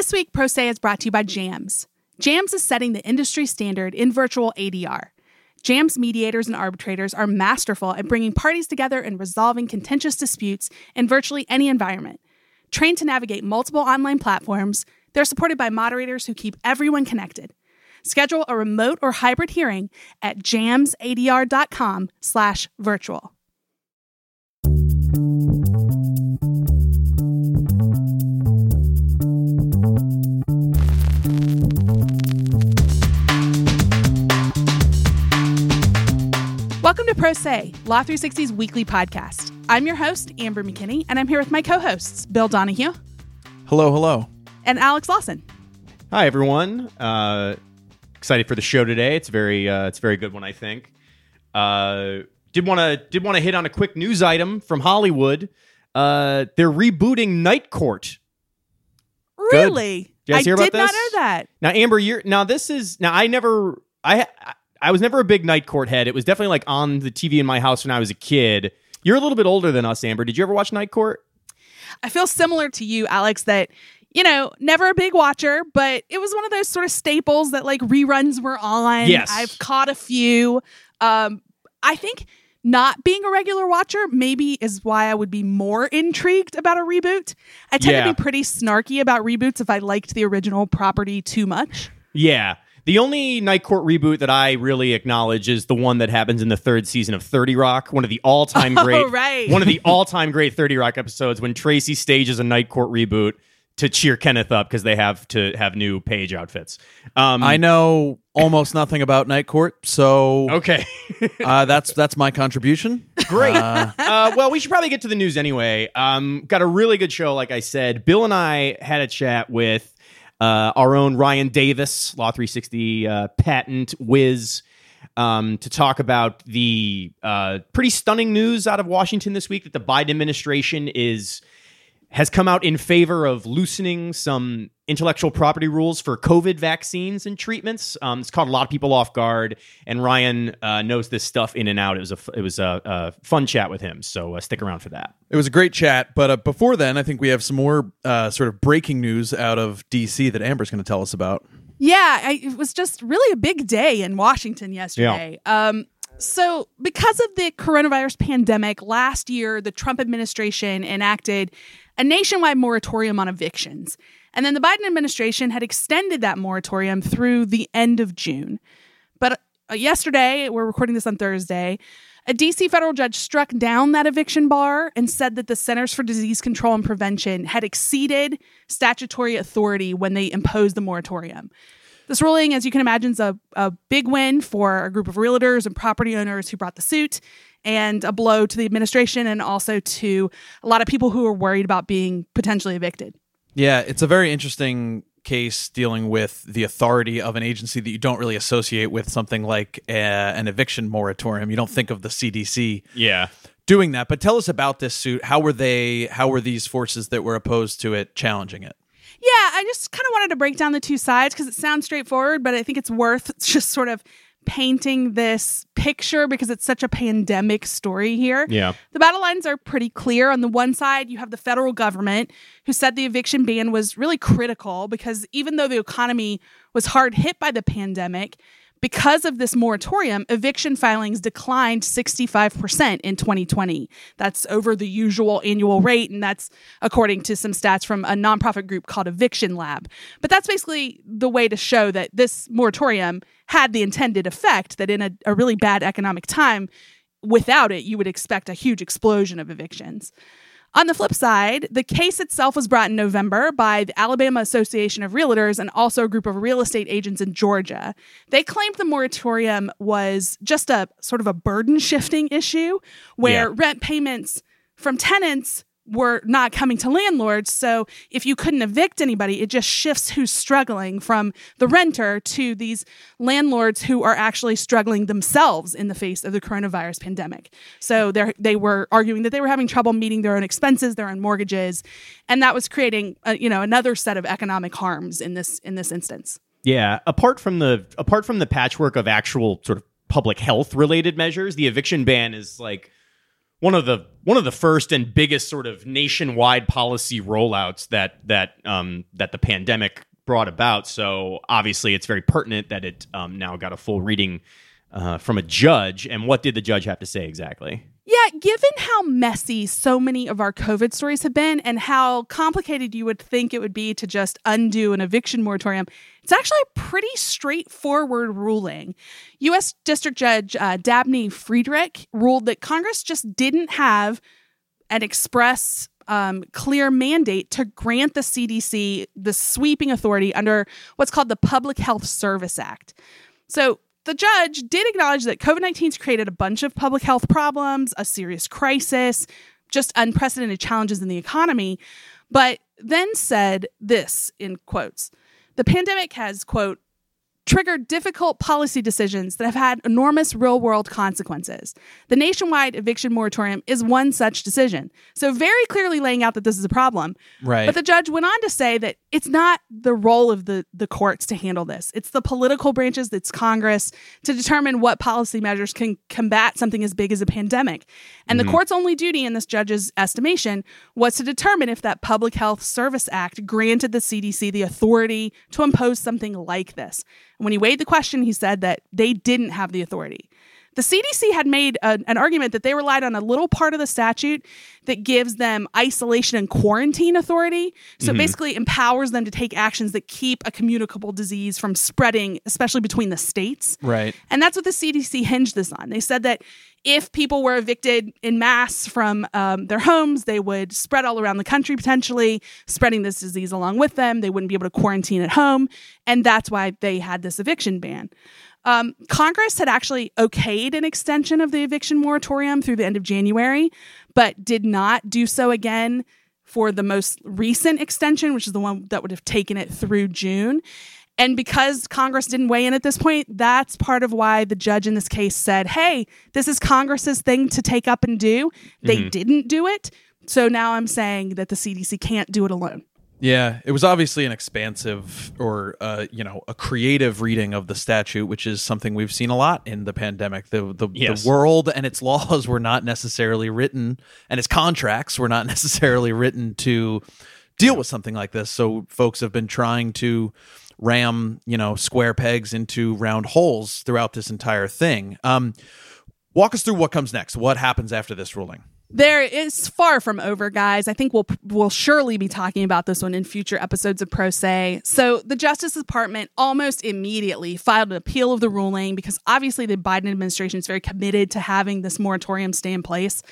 This week, Pro Se is brought to you by JAMS. JAMS is setting the industry standard in virtual ADR. JAMS mediators and arbitrators are masterful at bringing parties together and resolving contentious disputes in virtually any environment. Trained to navigate multiple online platforms, they're supported by moderators who keep everyone connected. Schedule a remote or hybrid hearing at jamsadr.com Welcome to Pro Se, Law 360's weekly podcast. I'm your host, Amber McKinney, and I'm here with my co hosts, Bill Donahue Hello, hello. and Alex Lawson. Hi everyone. Uh, excited for the show today. It's very uh, it's a very good one, I think. Uh, did want to did want to hit on a quick news item from Hollywood. Uh, they're rebooting Night Court. Really? Did you guys I hear about did not know that. Now, Amber, you're now this is now I never I I was never a big Night Court head. It was definitely like on the TV in my house when I was a kid. You're a little bit older than us, Amber. Did you ever watch Night Court? I feel similar to you, Alex, that, you know, never a big watcher, but it was one of those sort of staples that like reruns were on. Yes. I've caught a few. Um, I think not being a regular watcher maybe is why I would be more intrigued about a reboot. I tend Yeah. to be pretty snarky about reboots if I liked the original property too much. Yeah. The only Night Court reboot that I really acknowledge is the one that happens in the third season of 30 Rock, one of the all-time Oh, great right. one of the all-time great 30 Rock episodes when Tracy stages a Night Court reboot to cheer Kenneth up because they have to have new page outfits. Um I know almost nothing about Night Court, so Okay. uh, that's that's my contribution. Great. Uh, uh, well, we should probably get to the news anyway. Um, got a really good show, like I said. Bill and I had a chat with uh, our own Ryan Davis, Law 360 uh, patent whiz, um, to talk about the uh, pretty stunning news out of Washington this week that the Biden administration is has come out in favor of loosening some intellectual property rules for COVID vaccines and treatments. Um, it's caught a lot of people off guard, and Ryan uh, knows this stuff in and out. It was a f- it was a, a fun chat with him, so uh, stick around for that. it was a great chat, but uh, before then, I think we have some more uh, sort of breaking news out of DC that Amber's going to tell us about. Yeah, I, it was just really a big day in Washington yesterday. Um, so, because of the coronavirus pandemic, last year the Trump administration enacted a nationwide moratorium on evictions. And then the Biden administration had extended that moratorium through the end of June. But uh, yesterday, we're recording this on Thursday, a DC federal judge struck down that eviction bar and said that the Centers for Disease Control and Prevention had exceeded statutory authority when they imposed the moratorium. This ruling, as you can imagine, is a, a big win for a group of realtors and property owners who brought the suit, and a blow to the administration and also to a lot of people who are worried about being potentially evicted. Yeah, it's a very interesting case dealing with the authority of an agency that you don't really associate with something like uh an eviction moratorium. You don't think of the CDC Yeah. doing that. But tell us about this suit. How were they? How were these forces that were opposed to it challenging it? Yeah, I just kind of wanted to break down the two sides because it sounds straightforward, but I think it's worth just sort of painting this picture because it's such a pandemic story here. Yeah. The battle lines are pretty clear. On the one side, you have the federal government who said the eviction ban was really critical because even though the economy was hard hit by the pandemic, because of this moratorium, eviction filings declined 65% in 2020. That's over the usual annual rate, and that's according to some stats from a nonprofit group called Eviction Lab. But that's basically the way to show that this moratorium had the intended effect that in a, a really bad economic time, without it, you would expect a huge explosion of evictions. On the flip side, the case itself was brought in November by the Alabama Association of Realtors and also a group of real estate agents in Georgia. They claimed the moratorium was just a sort of a burden shifting issue where Yeah. rent payments from tenants were not coming to landlords. So if you couldn't evict anybody, it just shifts who's struggling from the renter to these landlords who are actually struggling themselves in the face of the coronavirus pandemic. So they they were arguing that they were having trouble meeting their own expenses, their own mortgages, and that was creating uh, you know another set of economic harms in this in this instance. Yeah, apart from the apart from the patchwork of actual sort of public health related measures, the eviction ban is like one of the one of the first and biggest sort of nationwide policy rollouts that that um, that the pandemic brought about. So obviously, it's very pertinent that it um, now got a full reading uh, from a judge. And what did the judge have to say exactly? Yeah, given how messy so many of our COVID stories have been and how complicated you would think it would be to just undo an eviction moratorium, it's actually a pretty straightforward ruling. U.S. District Judge uh, Dabney Friedrich ruled that Congress just didn't have an express um, clear mandate to grant the CDC the sweeping authority under what's called the Public Health Service Act. So the judge did acknowledge that COVID 19 has created a bunch of public health problems, a serious crisis, just unprecedented challenges in the economy, but then said this in quotes The pandemic has, quote, triggered difficult policy decisions that have had enormous real world consequences. The nationwide eviction moratorium is one such decision. So, very clearly laying out that this is a problem. Right. But the judge went on to say that it's not the role of the, the courts to handle this, it's the political branches, it's Congress to determine what policy measures can combat something as big as a pandemic. And the mm-hmm. court's only duty, in this judge's estimation, was to determine if that Public Health Service Act granted the CDC the authority to impose something like this. When he weighed the question, he said that they didn't have the authority. The CDC had made a, an argument that they relied on a little part of the statute that gives them isolation and quarantine authority. So it basically empowers them to take actions that keep a communicable disease from spreading, especially between the states. Right. And that's what the CDC hinged this on. They said that if people were evicted in mass from um, their homes, they would spread all around the country potentially, spreading this disease along with them. They wouldn't be able to quarantine at home. And that's why they had this eviction ban. Um, Congress had actually okayed an extension of the eviction moratorium through the end of January, but did not do so again for the most recent extension, which is the one that would have taken it through June. And because Congress didn't weigh in at this point, that's part of why the judge in this case said, hey, this is Congress's thing to take up and do. They didn't do it. So now I'm saying that the CDC can't do it alone. Yeah, it was obviously an expansive or uh, you know a creative reading of the statute, which is something we've seen a lot in the pandemic. The the, Yes. the world and its laws were not necessarily written, and its contracts were not necessarily written to deal with something like this. So folks have been trying to ram you know square pegs into round holes throughout this entire thing. Um, walk us through what comes next. What happens after this ruling? There is far from over, guys. I think we'll we'll surely be talking about this one in future episodes of Pro Se. So the Justice Department almost immediately filed an appeal of the ruling because obviously the Biden administration is very committed to having this moratorium stay in place.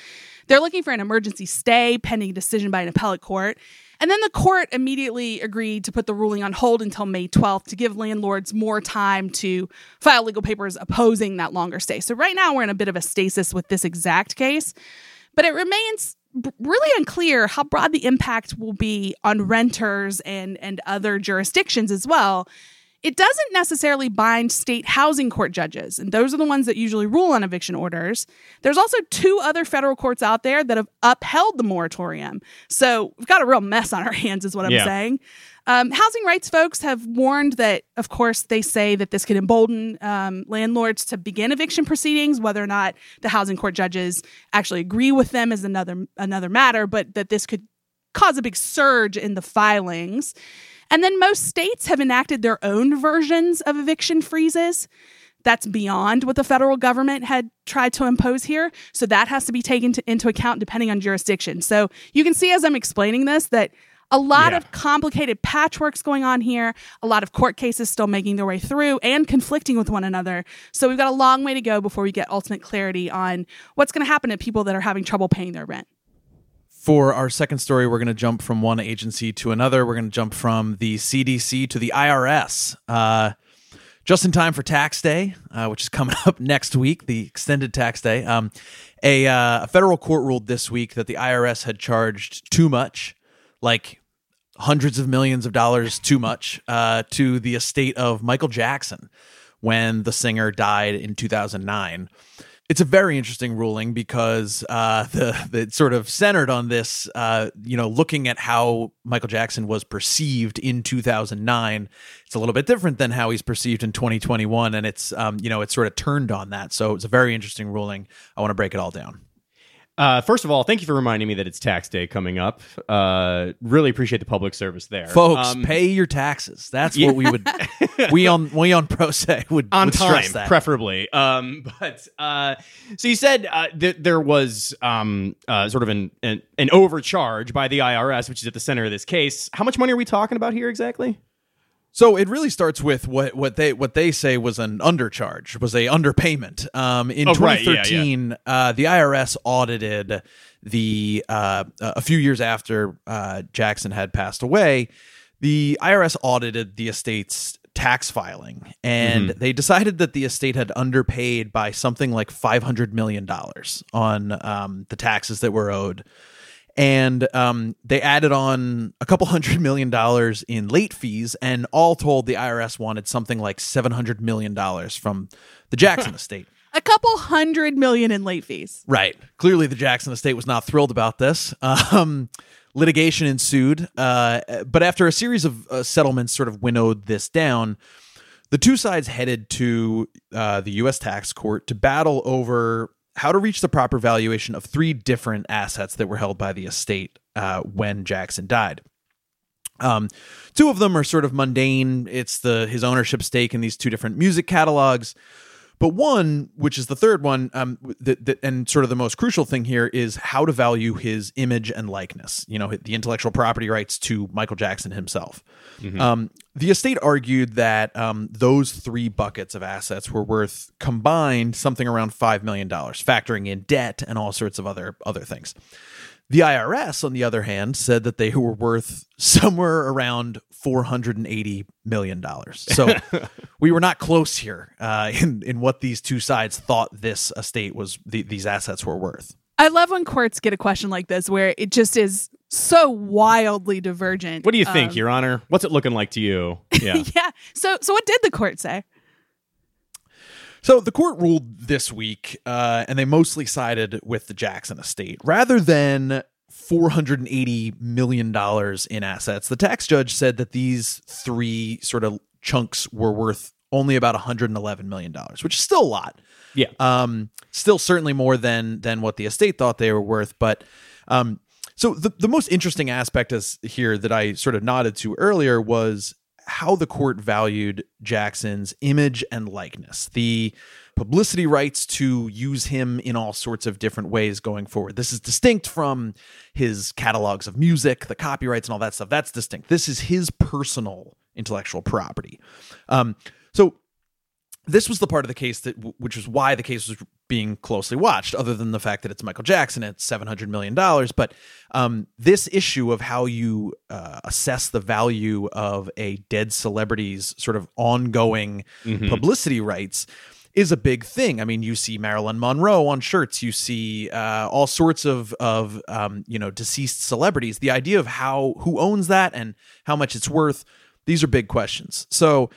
They're looking for an emergency stay pending a decision by an appellate court. And then the court immediately agreed to put the ruling on hold until May 12th to give landlords more time to file legal papers opposing that longer stay. So right now we're in a bit of a stasis with this exact case but it remains really unclear how broad the impact will be on renters and and other jurisdictions as well. It doesn't necessarily bind state housing court judges, and those are the ones that usually rule on eviction orders. There's also two other federal courts out there that have upheld the moratorium. So we've got a real mess on our hands, is what I'm Yeah. saying. Um, housing rights folks have warned that, of course, they say that this could embolden um, landlords to begin eviction proceedings. Whether or not the housing court judges actually agree with them is another another matter, but that this could cause a big surge in the filings. And then most states have enacted their own versions of eviction freezes. That's beyond what the federal government had tried to impose here. So that has to be taken to, into account depending on jurisdiction. So you can see as I'm explaining this that a lot Yeah. of complicated patchworks going on here, a lot of court cases still making their way through and conflicting with one another. So we've got a long way to go before we get ultimate clarity on what's going to happen to people that are having trouble paying their rent. For our second story, we're going to jump from one agency to another. We're going to jump from the CDC to the IRS. Uh, just in time for tax day, uh, which is coming up next week, the extended tax day. Um, a, uh, a federal court ruled this week that the IRS had charged too much, like hundreds of millions of dollars too much, uh, to the estate of Michael Jackson when the singer died in 2009 it's a very interesting ruling because uh, the, sort of centered on this, uh, you know, looking at how Michael Jackson was perceived in 2009. It's a little bit different than how he's perceived in 2021, and it's um, you know it's sort of turned on that. So it's a very interesting ruling. I want to break it all down. Uh, first of all, thank you for reminding me that it's tax day coming up. Uh, really appreciate the public service there, Folks, Um, pay your taxes. That's what we would we on we on Pro Se would on would time, preferably. Um, but uh, so you said uh, that there was um, uh, sort of an, an an overcharge by the IRS, which is at the center of this case. How much money are we talking about here exactly? So it really starts with what, what they what they say was an undercharge, was a underpayment. Um, in Oh, right, yeah, 2013, Uh, the IRS audited the uh, a few years after uh, Jackson had passed away. The IRS audited the estate's tax filing, and they decided that the estate had underpaid by something like 500 million dollars on um, the taxes that were owed and um, they added on a couple hundred million dollars in late fees, and all told, the IRS wanted something like seven hundred million dollars from the Jackson estate. A couple hundred million in late fees. Right. Clearly, the Jackson estate was not thrilled about this. Um, litigation ensued, uh, but after a series of uh, settlements sort of winnowed this down, the two sides headed to uh, the U.S. tax court to battle over how to reach the proper valuation of three different assets that were held by the estate uh, when Jackson died. Um, two of them are sort of mundane. It's the his ownership stake in these two different music catalogs. But one, which is the third one, um, that, that, and sort of the most crucial thing here is how to value his image and likeness. You know, the intellectual property rights to Michael Jackson himself. Um, the estate argued that um, those three buckets of assets were worth combined something around five million dollars, factoring in debt and all sorts of other other things. The IRS, on the other hand, said that they were worth somewhere around four hundred and eighty million dollars. So we were not close here uh, in in what these two sides thought this estate was the, these assets were worth. I love when courts get a question like this where it just is so wildly divergent. What do you think, Um, Your Honor? What's it looking like to you? Yeah. yeah. So so what did the court say? So the court ruled this week, uh, and they mostly sided with the Jackson estate rather than. $480 million in assets. The tax judge said that these three sort of chunks were worth only about $111 million, which is still a lot. yeah. um, still certainly more than than what the estate thought they were worth. But um, so the the most interesting aspect is here that I sort of nodded to earlier was how the court valued Jackson's image and likeness, the publicity rights to use him in all sorts of different ways going forward. This is distinct from his catalogs of music, the copyrights, and all that stuff. That's distinct. This is his personal intellectual property. Um, so this was the part of the case that which was why the case was being closely watched other than the fact that it's michael jackson at 700 million dollars but um, this issue of how you uh, assess the value of a dead celebrity's sort of ongoing publicity rights is a big thing. I mean, you see Marilyn Monroe on shirts. You see uh, all sorts of of um, you know deceased celebrities. The idea of how who owns that and how much it's worth. These are big questions. So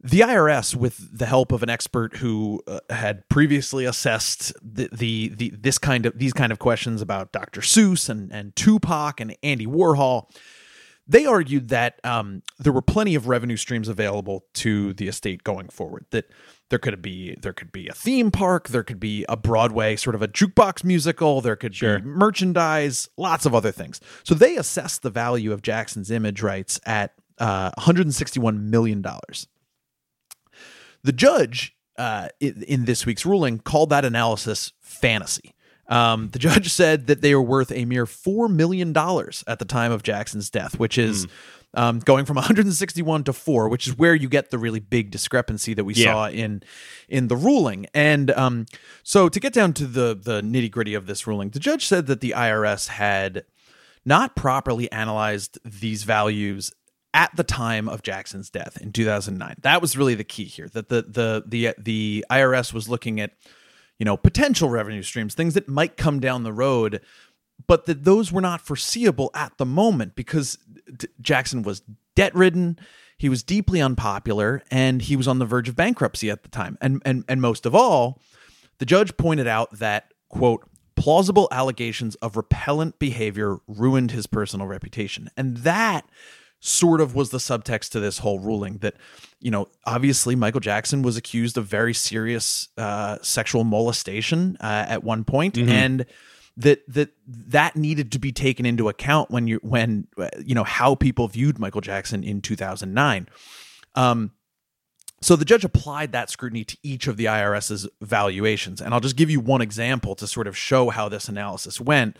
the IRS, with the help of an expert who uh, had previously assessed the, the the this kind of these kind of questions about Dr. Seuss and and Tupac and Andy Warhol, they argued that um, there were plenty of revenue streams available to the estate going forward. That there could be there could be a theme park, there could be a Broadway sort of a jukebox musical, there could Sure. be merchandise, lots of other things. So they assessed the value of Jackson's image rights at uh, 161 million dollars. The judge uh, in, in this week's ruling called that analysis fantasy. Um, the judge said that they were worth a mere four million dollars at the time of Jackson's death, which is um, going from 161 to four, which is where you get the really big discrepancy that we Yeah. saw in in the ruling. And um, so, to get down to the the nitty gritty of this ruling, the judge said that the IRS had not properly analyzed these values at the time of Jackson's death in 2009. That was really the key here. That the the the the IRS was looking at you know potential revenue streams, things that might come down the road, but that those were not foreseeable at the moment because D- Jackson was debt ridden. He was deeply unpopular and he was on the verge of bankruptcy at the time. And and and most of all, the judge pointed out that quote plausible allegations of repellent behavior ruined his personal reputation. And that sort of was the subtext to this whole ruling that you know obviously michael jackson was accused of very serious uh, sexual molestation uh, at one point and that that that needed to be taken into account when you when uh, you know how people viewed Michael Jackson in 2009. Um, so the judge applied that scrutiny to each of the IRS's valuations, and I'll just give you one example to sort of show how this analysis went.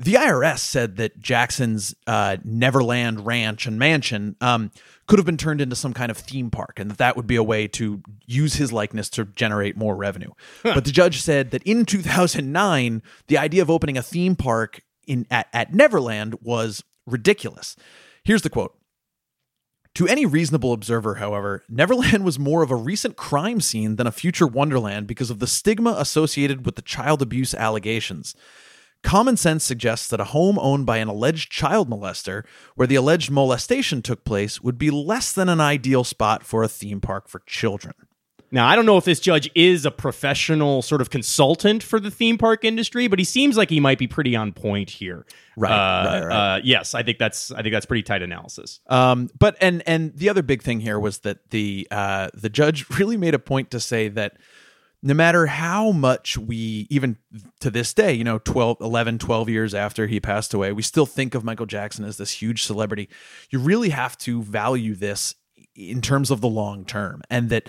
The IRS said that Jackson's uh, Neverland Ranch and Mansion um, could have been turned into some kind of theme park, and that that would be a way to use his likeness to generate more revenue. but the judge said that in 2009, the idea of opening a theme park in at, at Neverland was ridiculous. Here's the quote. To any reasonable observer, however, Neverland was more of a recent crime scene than a future Wonderland because of the stigma associated with the child abuse allegations. Common sense suggests that a home owned by an alleged child molester, where the alleged molestation took place, would be less than an ideal spot for a theme park for children. Now, I don't know if this judge is a professional sort of consultant for the theme park industry, but he seems like he might be pretty on point here. Right, Uh, right, right. Uh, yes, I think that's I think that's pretty tight analysis. Um, but and and the other big thing here was that the uh, the judge really made a point to say that no matter how much we even to this day you know 12 11 12 years after he passed away we still think of michael jackson as this huge celebrity. You really have to value this in terms of the long term and that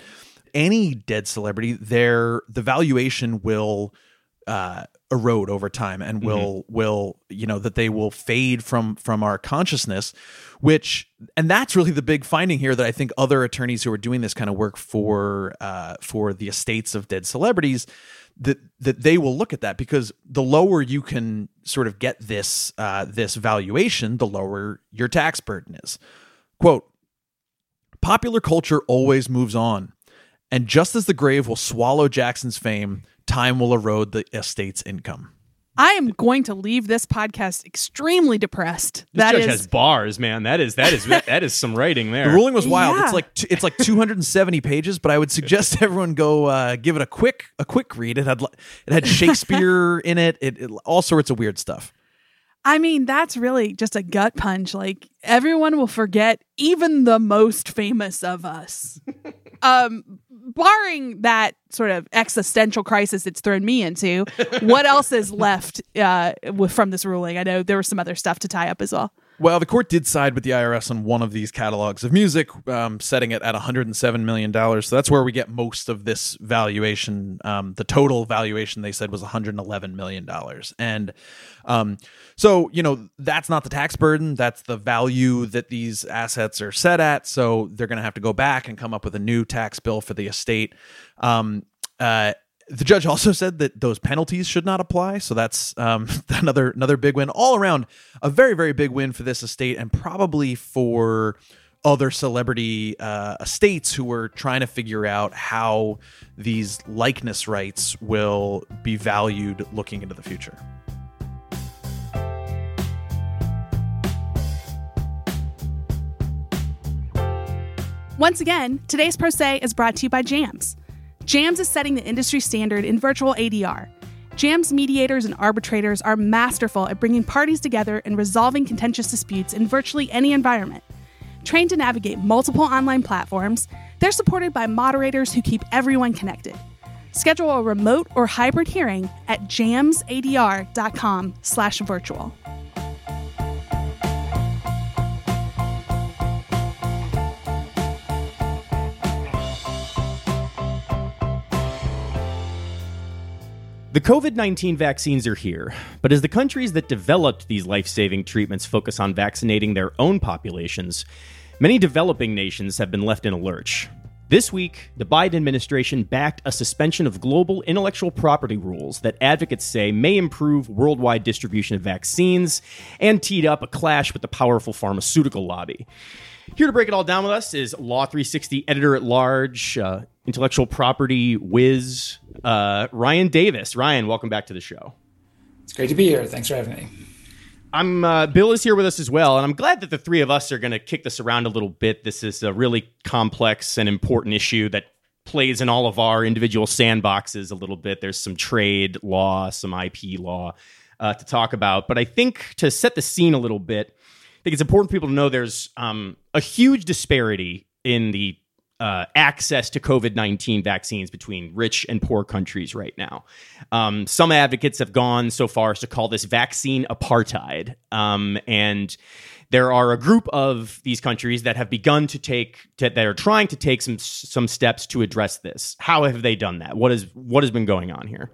any dead celebrity their the valuation will uh, erode over time and will will you know that they will fade from from our consciousness which and that's really the big finding here that i think other attorneys who are doing this kind of work for uh, for the estates of dead celebrities that that they will look at that because the lower you can sort of get this uh, this valuation the lower your tax burden is. Quote popular culture always moves on and just as the grave will swallow Jackson's fame, time will erode the estate's income. I am going to leave this podcast extremely depressed. This That judge is has bars, man. That is that is that is some writing there. The ruling was wild. Yeah. It's like t- it's like 270 pages, but I would suggest everyone go uh, give it a quick a quick read. It had it had Shakespeare in it, it, it all sorts of weird stuff. I mean, that's really just a gut punch. Like everyone will forget even the most famous of us. Um barring that sort of existential crisis it's thrown me into, what else is left uh from this ruling? I know there was some other stuff to tie up as well. Well, the court did side with the IRS on one of these catalogs of music, um, setting it at 107 million dollars. So that's where we get most of this valuation. Um, the total valuation they said was 111 million dollars, and um, so you know that's not the tax burden. That's the value that these assets are set at. So they're going to have to go back and come up with a new tax bill for the estate. Um, uh, the judge also said that those penalties should not apply, so that's um, another another big win all around. A very very big win for this estate, and probably for other celebrity uh, estates who were trying to figure out how these likeness rights will be valued looking into the future. Once again, today's Pro Se is brought to you by JAMS. JAMS is setting the industry standard in virtual ADR. JAMS mediators and arbitrators are masterful at bringing parties together and resolving contentious disputes in virtually any environment. Trained to navigate multiple online platforms, they're supported by moderators who keep everyone connected. Schedule a remote or hybrid hearing at jamsadr.com/virtual. The COVID 19 vaccines are here, but as the countries that developed these life saving treatments focus on vaccinating their own populations, many developing nations have been left in a lurch. This week, the Biden administration backed a suspension of global intellectual property rules that advocates say may improve worldwide distribution of vaccines and teed up a clash with the powerful pharmaceutical lobby. Here to break it all down with us is Law 360 editor at large, uh, intellectual property whiz, uh, Ryan Davis. Ryan, welcome back to the show. It's great to be here. Thanks for having me. I'm uh, Bill is here with us as well, and I'm glad that the three of us are going to kick this around a little bit. This is a really complex and important issue that plays in all of our individual sandboxes a little bit. There's some trade law, some IP law uh, to talk about, but I think to set the scene a little bit, I think it's important for people to know there's um, a huge disparity in the uh, access to COVID 19 vaccines between rich and poor countries right now. Um, some advocates have gone so far as to call this vaccine apartheid. Um, and there are a group of these countries that have begun to take to, that are trying to take some some steps to address this. How have they done that? What is what has been going on here?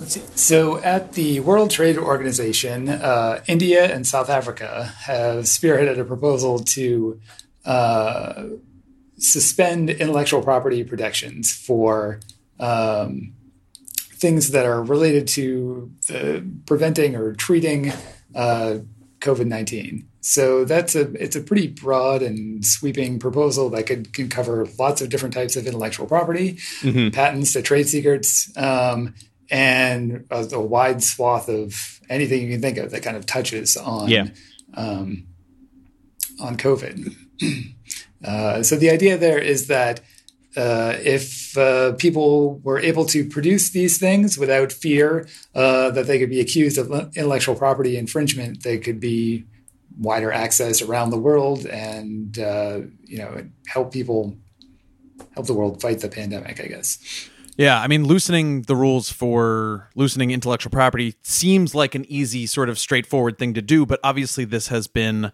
Let's see so, at the World Trade Organization, uh, India and South Africa have spearheaded a proposal to uh, suspend intellectual property protections for um, things that are related to preventing or treating uh, COVID nineteen. So that's a it's a pretty broad and sweeping proposal that could can cover lots of different types of intellectual property, mm-hmm. patents to trade secrets, um, and a, a, wide swath of anything you can think of that kind of touches on yeah. um, on COVID. uh, so the idea there is that uh, if uh, people were able to produce these things without fear uh, that they could be accused of intellectual property infringement, they could be wider access around the world and uh, you know help people help the world fight the pandemic. I guess. Yeah, I mean, loosening the rules for loosening intellectual property seems like an easy, sort of straightforward thing to do, but obviously, this has been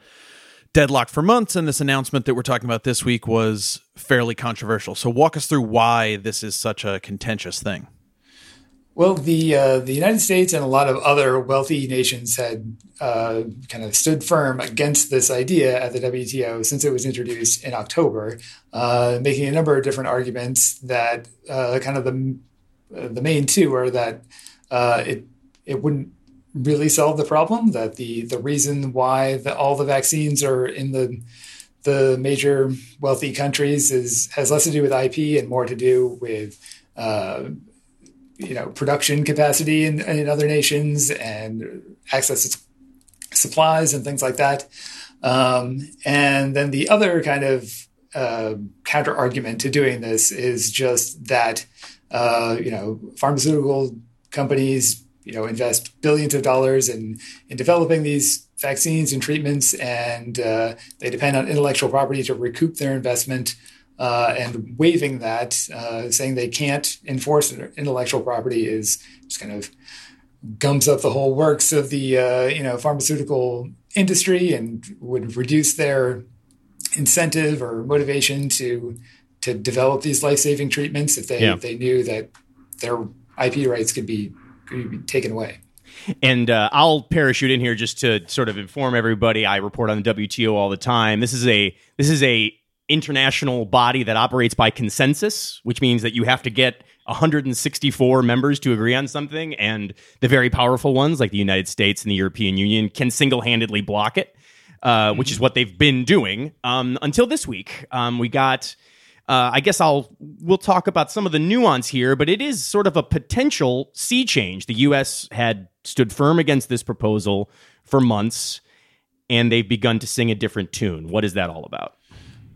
deadlocked for months, and this announcement that we're talking about this week was fairly controversial. So, walk us through why this is such a contentious thing. Well, the uh, the United States and a lot of other wealthy nations had uh, kind of stood firm against this idea at the WTO since it was introduced in October, uh, making a number of different arguments that uh, kind of the uh, the main two are that uh, it it wouldn't really solve the problem. That the the reason why the, all the vaccines are in the the major wealthy countries is has less to do with IP and more to do with uh, you know production capacity in, in other nations and access to supplies and things like that. Um, and then the other kind of uh, counter argument to doing this is just that uh, you know pharmaceutical companies you know invest billions of dollars in in developing these vaccines and treatments, and uh, they depend on intellectual property to recoup their investment. Uh, and waiving that, uh, saying they can't enforce intellectual property, is just kind of gums up the whole works of the uh, you know pharmaceutical industry and would reduce their incentive or motivation to to develop these life saving treatments if they yeah. they knew that their IP rights could be could be taken away. And uh, I'll parachute in here just to sort of inform everybody. I report on the WTO all the time. This is a this is a international body that operates by consensus, which means that you have to get 164 members to agree on something, and the very powerful ones, like the United States and the European Union, can single handedly block it, uh, which is what they've been doing um, until this week. Um, we got. Uh, I guess I'll we'll talk about some of the nuance here, but it is sort of a potential sea change. The U.S. had stood firm against this proposal for months, and they've begun to sing a different tune. What is that all about?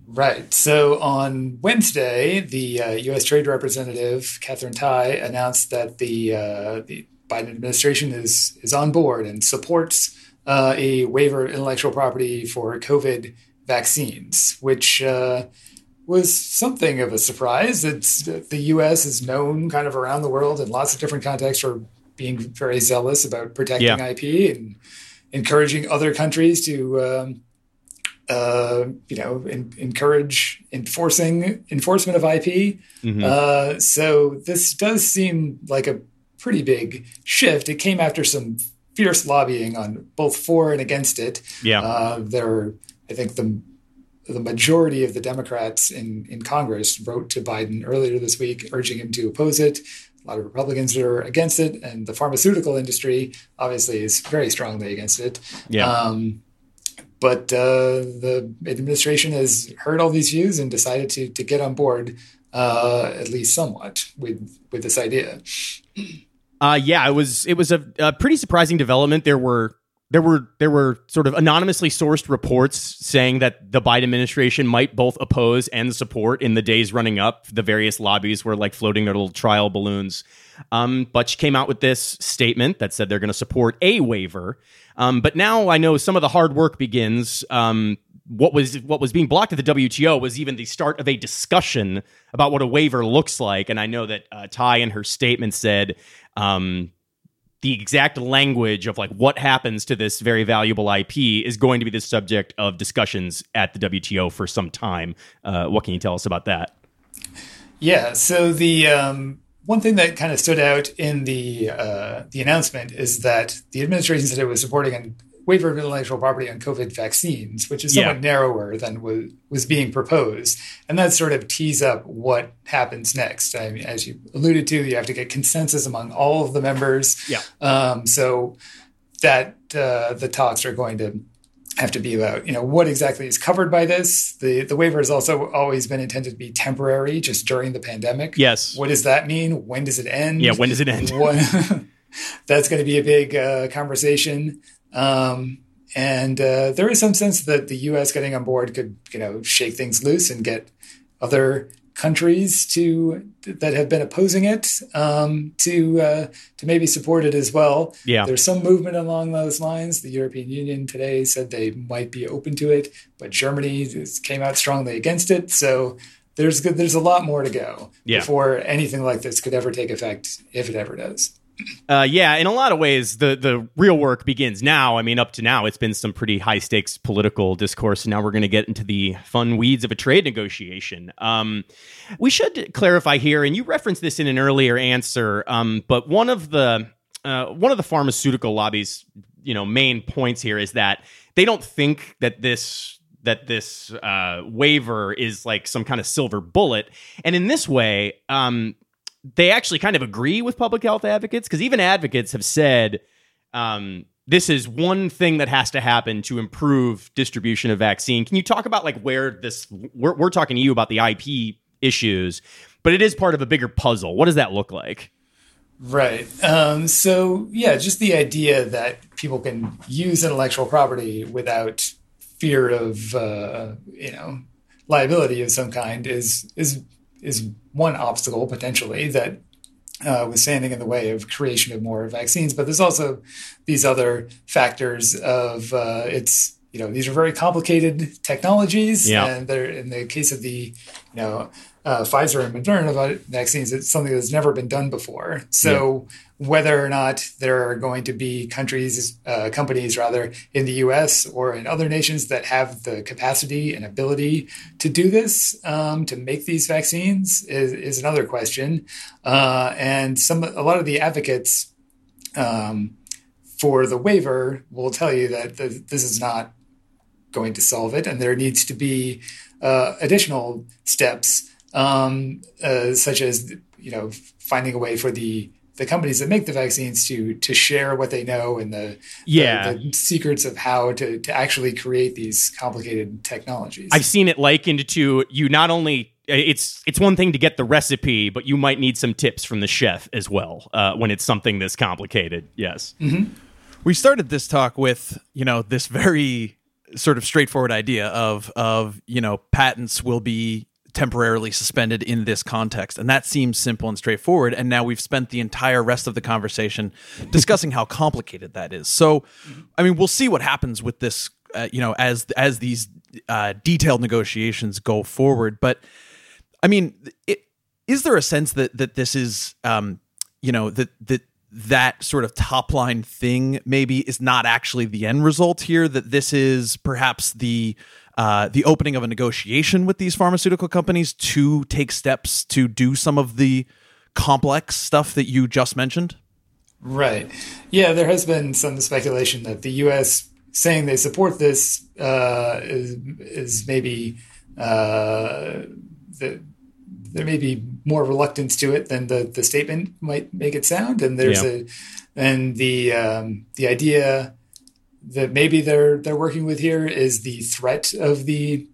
Right. So on Wednesday, the uh, U.S. Trade Representative Katherine Tai announced that the uh, the Biden administration is is on board and supports uh, a waiver of intellectual property for COVID vaccines, which uh, was something of a surprise. It's the U.S. is known kind of around the world in lots of different contexts for being very zealous about protecting yeah. IP and encouraging other countries to um, uh, you know, in, encourage enforcing enforcement of IP. Mm-hmm. Uh, so this does seem like a pretty big shift. It came after some fierce lobbying on both for and against it. Yeah, uh, there, I think the the majority of the Democrats in in Congress wrote to Biden earlier this week, urging him to oppose it. A lot of Republicans are against it, and the pharmaceutical industry obviously is very strongly against it. Yeah. Um, but uh, the administration has heard all these views and decided to to get on board uh, at least somewhat with with this idea. Uh, yeah, it was it was a, a, pretty surprising development. There were there were there were sort of anonymously sourced reports saying that the Biden administration might both oppose and support in the days running up. The various lobbies were like floating their little trial balloons. Um, but she came out with this statement that said they're going to support a waiver. Um, but now I know some of the hard work begins. Um, what was what was being blocked at the WTO was even the start of a discussion about what a waiver looks like. And I know that uh, Tai in her statement said um, the exact language of like what happens to this very valuable IP is going to be the subject of discussions at the WTO for some time. Uh, what can you tell us about that? Yeah, so the um, one thing that kind of stood out in the uh, the announcement is that the administration said it was supporting an waiver of intellectual property on COVID vaccines, which is somewhat yeah. narrower than was, was being proposed. And that sort of tees up what happens next. I mean, as you alluded to, you have to get consensus among all of the members. Yeah. Um, so that uh, the talks are going to have to be about, you know, what exactly is covered by this. The the waiver has also always been intended to be temporary, just during the pandemic. Yes. What does that mean? When does it end? Yeah, when does it end? that's going to be a big uh, conversation. Um, and uh, there is some sense that the U.S. getting on board could, you know, shake things loose and get other countries to that have been opposing it um, to uh, to maybe support it as well. Yeah, there's some movement along those lines. The European Union today said they might be open to it, but Germany came out strongly against it. So there's there's a lot more to go yeah. before anything like this could ever take effect, if it ever does. Uh, yeah, in a lot of ways, the the real work begins now. I mean, up to now, it's been some pretty high stakes political discourse. Now we're going to get into the fun weeds of a trade negotiation. Um, we should clarify here, and you referenced this in an earlier answer. Um, but one of the uh, one of the pharmaceutical lobbies, you know, main points here is that they don't think that this that this uh, waiver is like some kind of silver bullet. And in this way, um, they actually kind of agree with public health advocates because even advocates have said um, this is one thing that has to happen to improve distribution of vaccine. Can you talk about like where this? We're, we're talking to you about the IP issues, but it is part of a bigger puzzle. What does that look like? Right. Um, so yeah, just the idea that people can use intellectual property without fear of uh, you know liability of some kind is is is one obstacle potentially that uh, was standing in the way of creation of more vaccines. But there's also these other factors of uh, it's you know these are very complicated technologies, yeah. and they're in the case of the you know uh, Pfizer and Moderna vaccines, it's something that's never been done before. So yeah. whether or not there are going to be countries, uh, companies rather, in the U.S. or in other nations that have the capacity and ability to do this, um, to make these vaccines, is, is another question. Uh, and some, a lot of the advocates um, for the waiver will tell you that the, this is not going to solve it, and there needs to be uh, additional steps um, uh, such as you know finding a way for the the companies that make the vaccines to to share what they know and the yeah the, the, secrets of how to to actually create these complicated technologies. I've seen it likened to you not only it's it's one thing to get the recipe, but you might need some tips from the chef as well uh, when it's something this complicated. Yes. Mm-hmm. We started this talk with you know this very sort of straightforward idea of of you know patents will be temporarily suspended in this context. And that seems simple and straightforward. And now we've spent the entire rest of the conversation discussing how complicated that is. So, I mean, we'll see what happens with this, uh, you know, as as these uh, detailed negotiations go forward. But I mean, it, is there a sense that that this is, um, you know, that that that sort of top line thing maybe is not actually the end result here? That this is perhaps the uh, the opening of a negotiation with these pharmaceutical companies to take steps to do some of the complex stuff that you just mentioned? Right. Yeah, there has been some speculation that the U.S. saying they support this uh, is, is maybe uh, the, there may be more reluctance to it than the, the statement might make it sound, and there's yeah. a and the um, the idea that maybe they're they're working with here is the threat of the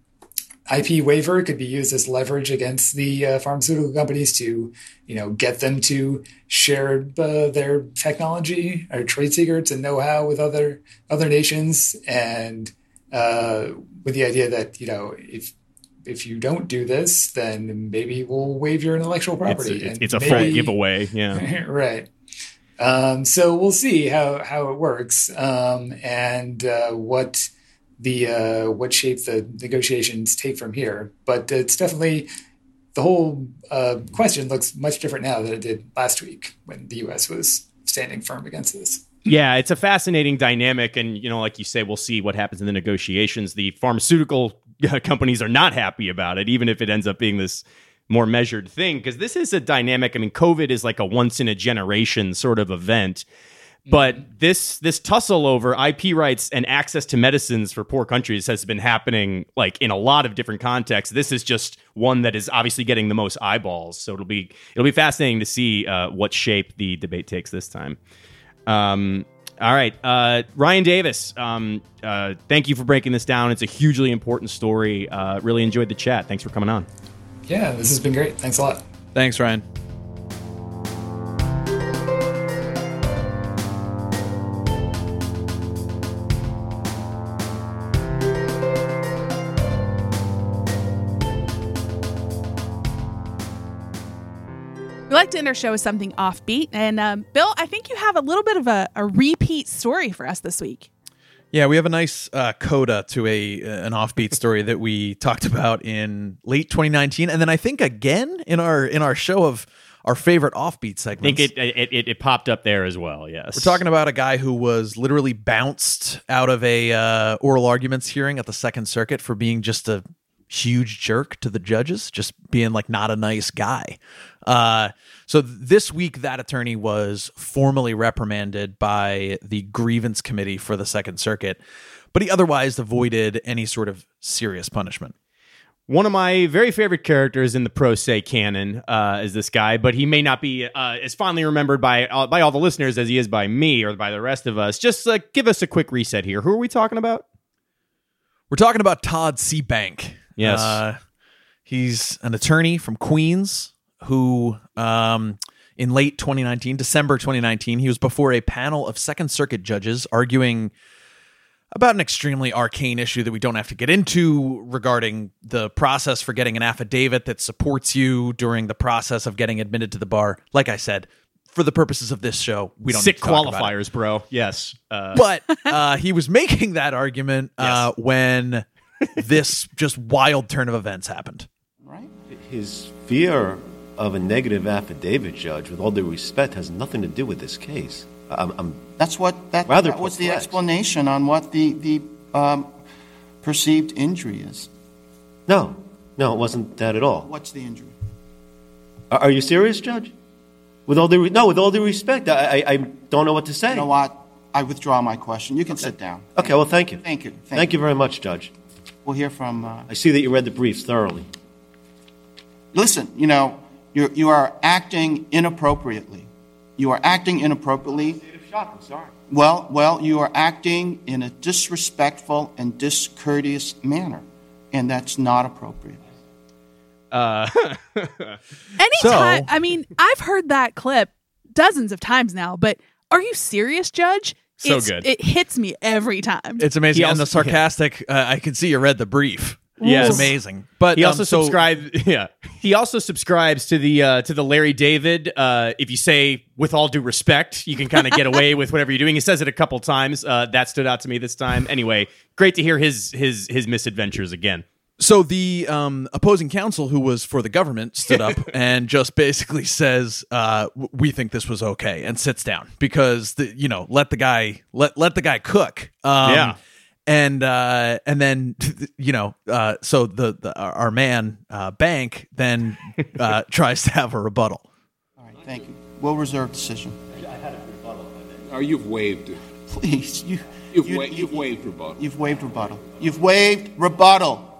IP waiver could be used as leverage against the uh, pharmaceutical companies to, you know, get them to share uh, their technology or trade secrets and know-how with other other nations, and uh, with the idea that you know if if you don't do this, then maybe we'll waive your intellectual property. It's, and it's a maybe- full giveaway. Yeah. right. Um, so we'll see how how it works um, and uh, what the uh, what shape the negotiations take from here. But it's definitely the whole uh, question looks much different now than it did last week when the U.S. was standing firm against this. Yeah, it's a fascinating dynamic, and you know, like you say, we'll see what happens in the negotiations. The pharmaceutical companies are not happy about it, even if it ends up being this more measured thing, because this is a dynamic. I mean, COVID is like a once in a generation sort of event, but this this tussle over IP rights and access to medicines for poor countries has been happening like in a lot of different contexts. This is just one that is obviously getting the most eyeballs, so it'll be it'll be fascinating to see uh, what shape the debate takes this time. Um, all right, uh, Ryan Davis. Um, uh, thank you for breaking this down. It's a hugely important story. Uh, really enjoyed the chat. Thanks for coming on. Yeah, this has been great. Thanks a lot. Thanks, Ryan. We like to end our show with something offbeat. And um, Bill, I think you have a little bit of a, a repeat story for us this week. Yeah, we have a nice uh, coda to a uh, an offbeat story that we talked about in late 2019, and then I think again in our in our show of our favorite offbeat I segments. think it, it it it popped up there as well. Yes, We're talking about a guy who was literally bounced out of a uh, oral arguments hearing at the Second Circuit for being just a huge jerk to the judges, just being like not a nice guy. Uh, so this week, that attorney was formally reprimanded by the grievance committee for the Second Circuit, but he otherwise avoided any sort of serious punishment. One of my very favorite characters in the pro se canon uh, is this guy, but he may not be uh, as fondly remembered by uh, by all the listeners as he is by me or by the rest of us. Just uh, give us a quick reset here. Who are we talking about? We're talking about Todd C. Yes. Uh, he's an attorney from Queens who, um, in late 2019, December 2019, he was before a panel of Second Circuit judges arguing about an extremely arcane issue that we don't have to get into regarding the process for getting an affidavit that supports you during the process of getting admitted to the bar. Like I said, for the purposes of this show, we don't Sick need to talk about it qualifiers, bro. Yes. Uh, but uh, he was making that argument uh, when this just wild turn of events happened. Right. His fear of a negative affidavit, Judge, with all due respect, has nothing to do with this case. I'm, I'm That's what that, Rather that was the explanation on what the the um, perceived injury is. no, no, it wasn't that at all. What's the injury? Are, are you serious, Judge? With all due, no, with all due respect, I, I, I don't know what to say. You know what? I withdraw my question. You can sit down. Okay, well, thank you. Thank you. Thank, you very much, Judge. We'll hear from. Uh, I see that you read the briefs thoroughly. listen, you know, you you are acting inappropriately. You are acting inappropriately. I'm sorry. Well, well, you are acting in a disrespectful and discourteous manner, and that's not appropriate. uh, Anytime, I mean, I've heard that clip dozens of times now, but are you serious, Judge? So It's- good. It hits me every time. It's amazing. He and also- the sarcastic, uh, I can see you read the brief. Yes. It's amazing. But he um, also so- subscribed. Yeah, he also subscribes to the uh, to the Larry David. Uh, if you say with all due respect, you can kind of get away with whatever you're doing. He says it a couple times. Uh, that stood out to me this time. Anyway, great to hear his his his misadventures again. So the um, opposing counsel, who was for the government, stood up and just basically says, uh, "We think this was okay," and sits down because the, you know let the guy let let the guy cook. Um, Yeah. and uh, and then you know uh, so the, the our our man uh, Bank then uh, tries to have a rebuttal. All right, thank you. We'll reserve decision. Oh, you've waived it. Please, you. You've, you- wa- you've waived rebuttal. You've waived rebuttal. You've waived rebuttal.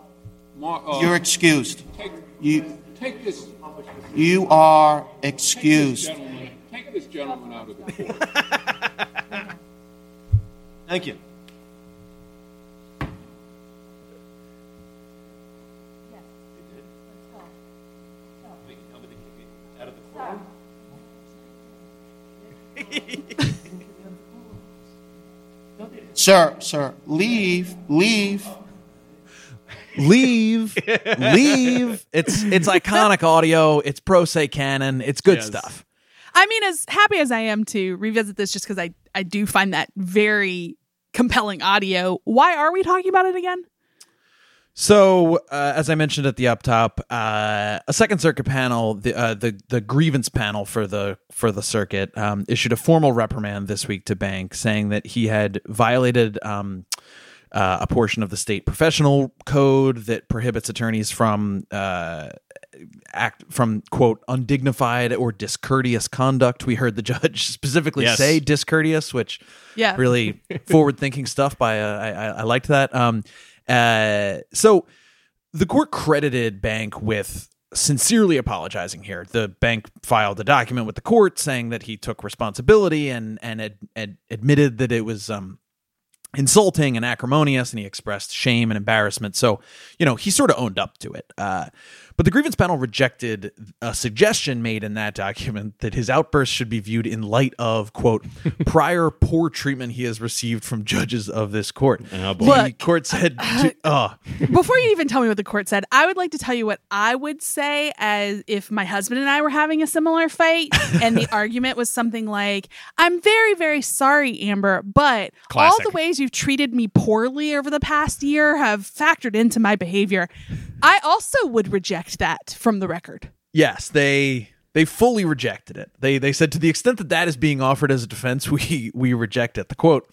Uh, You're excused. Take, you, take this. You are excused. Take this, take this gentleman, out of the court. Thank you. sir, sir, leave, leave leave, leave. It's it's iconic audio. It's pro se canon. It's good Yes. stuff. I mean, as happy as I am to revisit this, just because I I do find that very compelling audio. Why are we talking about it again? So, uh, as I mentioned at the up top, uh, a Second Circuit panel, the uh, the the grievance panel for the for the circuit, um, issued a formal reprimand this week to Bank, saying that he had violated um, uh, a portion of the state professional code that prohibits attorneys from uh, act from quote undignified or discourteous conduct. We heard the judge specifically Yes. say discourteous, which Yeah. really forward thinking stuff. By uh, I, I, I liked that. Um, uh, so the court credited Bank with sincerely apologizing here. The bank filed a document with the court saying that he took responsibility and and ad, ad, admitted that it was um insulting and acrimonious and he expressed shame and embarrassment. So you know he sort of owned up to it. Uh, but the grievance panel rejected a suggestion made in that document that his outburst should be viewed in light of quote prior poor treatment he has received from judges of this court Oh, boy. the court said to, uh, Before you even tell me what the court said, I would like to tell you what I would say as if my husband and I were having a similar fight and the argument was something like, I'm very, very sorry, Amber, but all the ways you've treated me poorly over the past year have factored into my behavior. I also would reject that from the record. Yes, they they fully rejected it. They they said to the extent that that is being offered as a defense, we we reject it. The quote.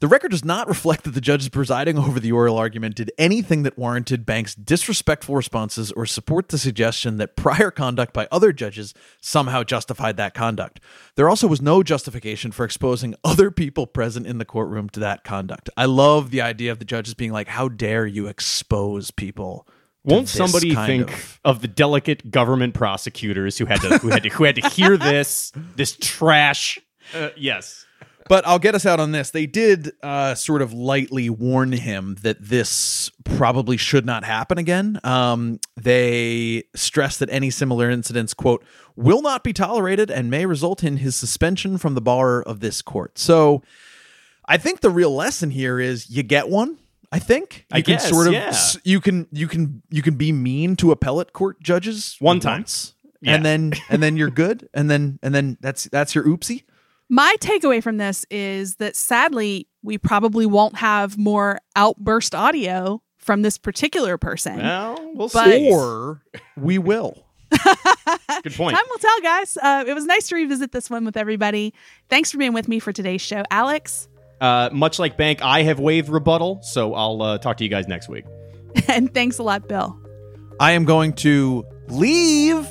The record does not reflect that the judges presiding over the oral argument did anything that warranted Bank's disrespectful responses or support the suggestion that prior conduct by other judges somehow justified that conduct. There also was no justification for exposing other people present in the courtroom to that conduct. I love the idea of the judges being like, "How dare you expose people?" To Won't this somebody kind think of- of... the delicate government prosecutors who had to who had to who had to hear this this trash? Uh, yes. But I'll get us out on this. They did uh, sort of lightly warn him that this probably should not happen again. Um, they stressed that any similar incidents, quote, will not be tolerated and may result in his suspension from the bar of this court. So I think the real lesson here is you get one. I think you I can guess, sort of yeah. you can you can you can be mean to appellate court judges One time. Yeah. and then and then you're good, and then and then that's that's your oopsie. My takeaway from this is that sadly, we probably won't have more outburst audio from this particular person. Well, we'll see. or we will. Good point. Time will tell, guys. Uh, it was nice to revisit this one with everybody. Thanks for being with me for today's show, Alex. Uh, much like Bank, I have waived rebuttal, so I'll uh, talk to you guys next week. and thanks a lot, Bill. I am going to leave.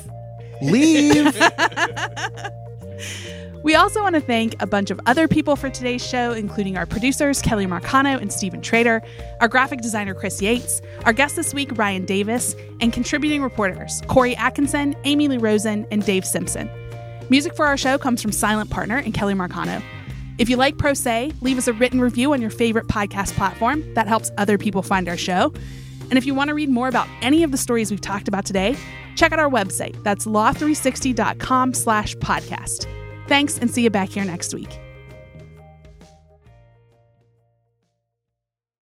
Leave. We also want to thank a bunch of other people for today's show, including our producers, Kelly Marcano and Stephen Trader, our graphic designer, Chris Yates, our guest this week, Ryan Davis, and contributing reporters, Corey Atkinson, Amy Lee Rosen, and Dave Simpson. Music for our show comes from Silent Partner and Kelly Marcano. If you like Pro Say, leave us a written review on your favorite podcast platform. That helps other people find our show. And if you want to read more about any of the stories we've talked about today, check out our website. That's law360.com slash podcast. Thanks and see you back here next week.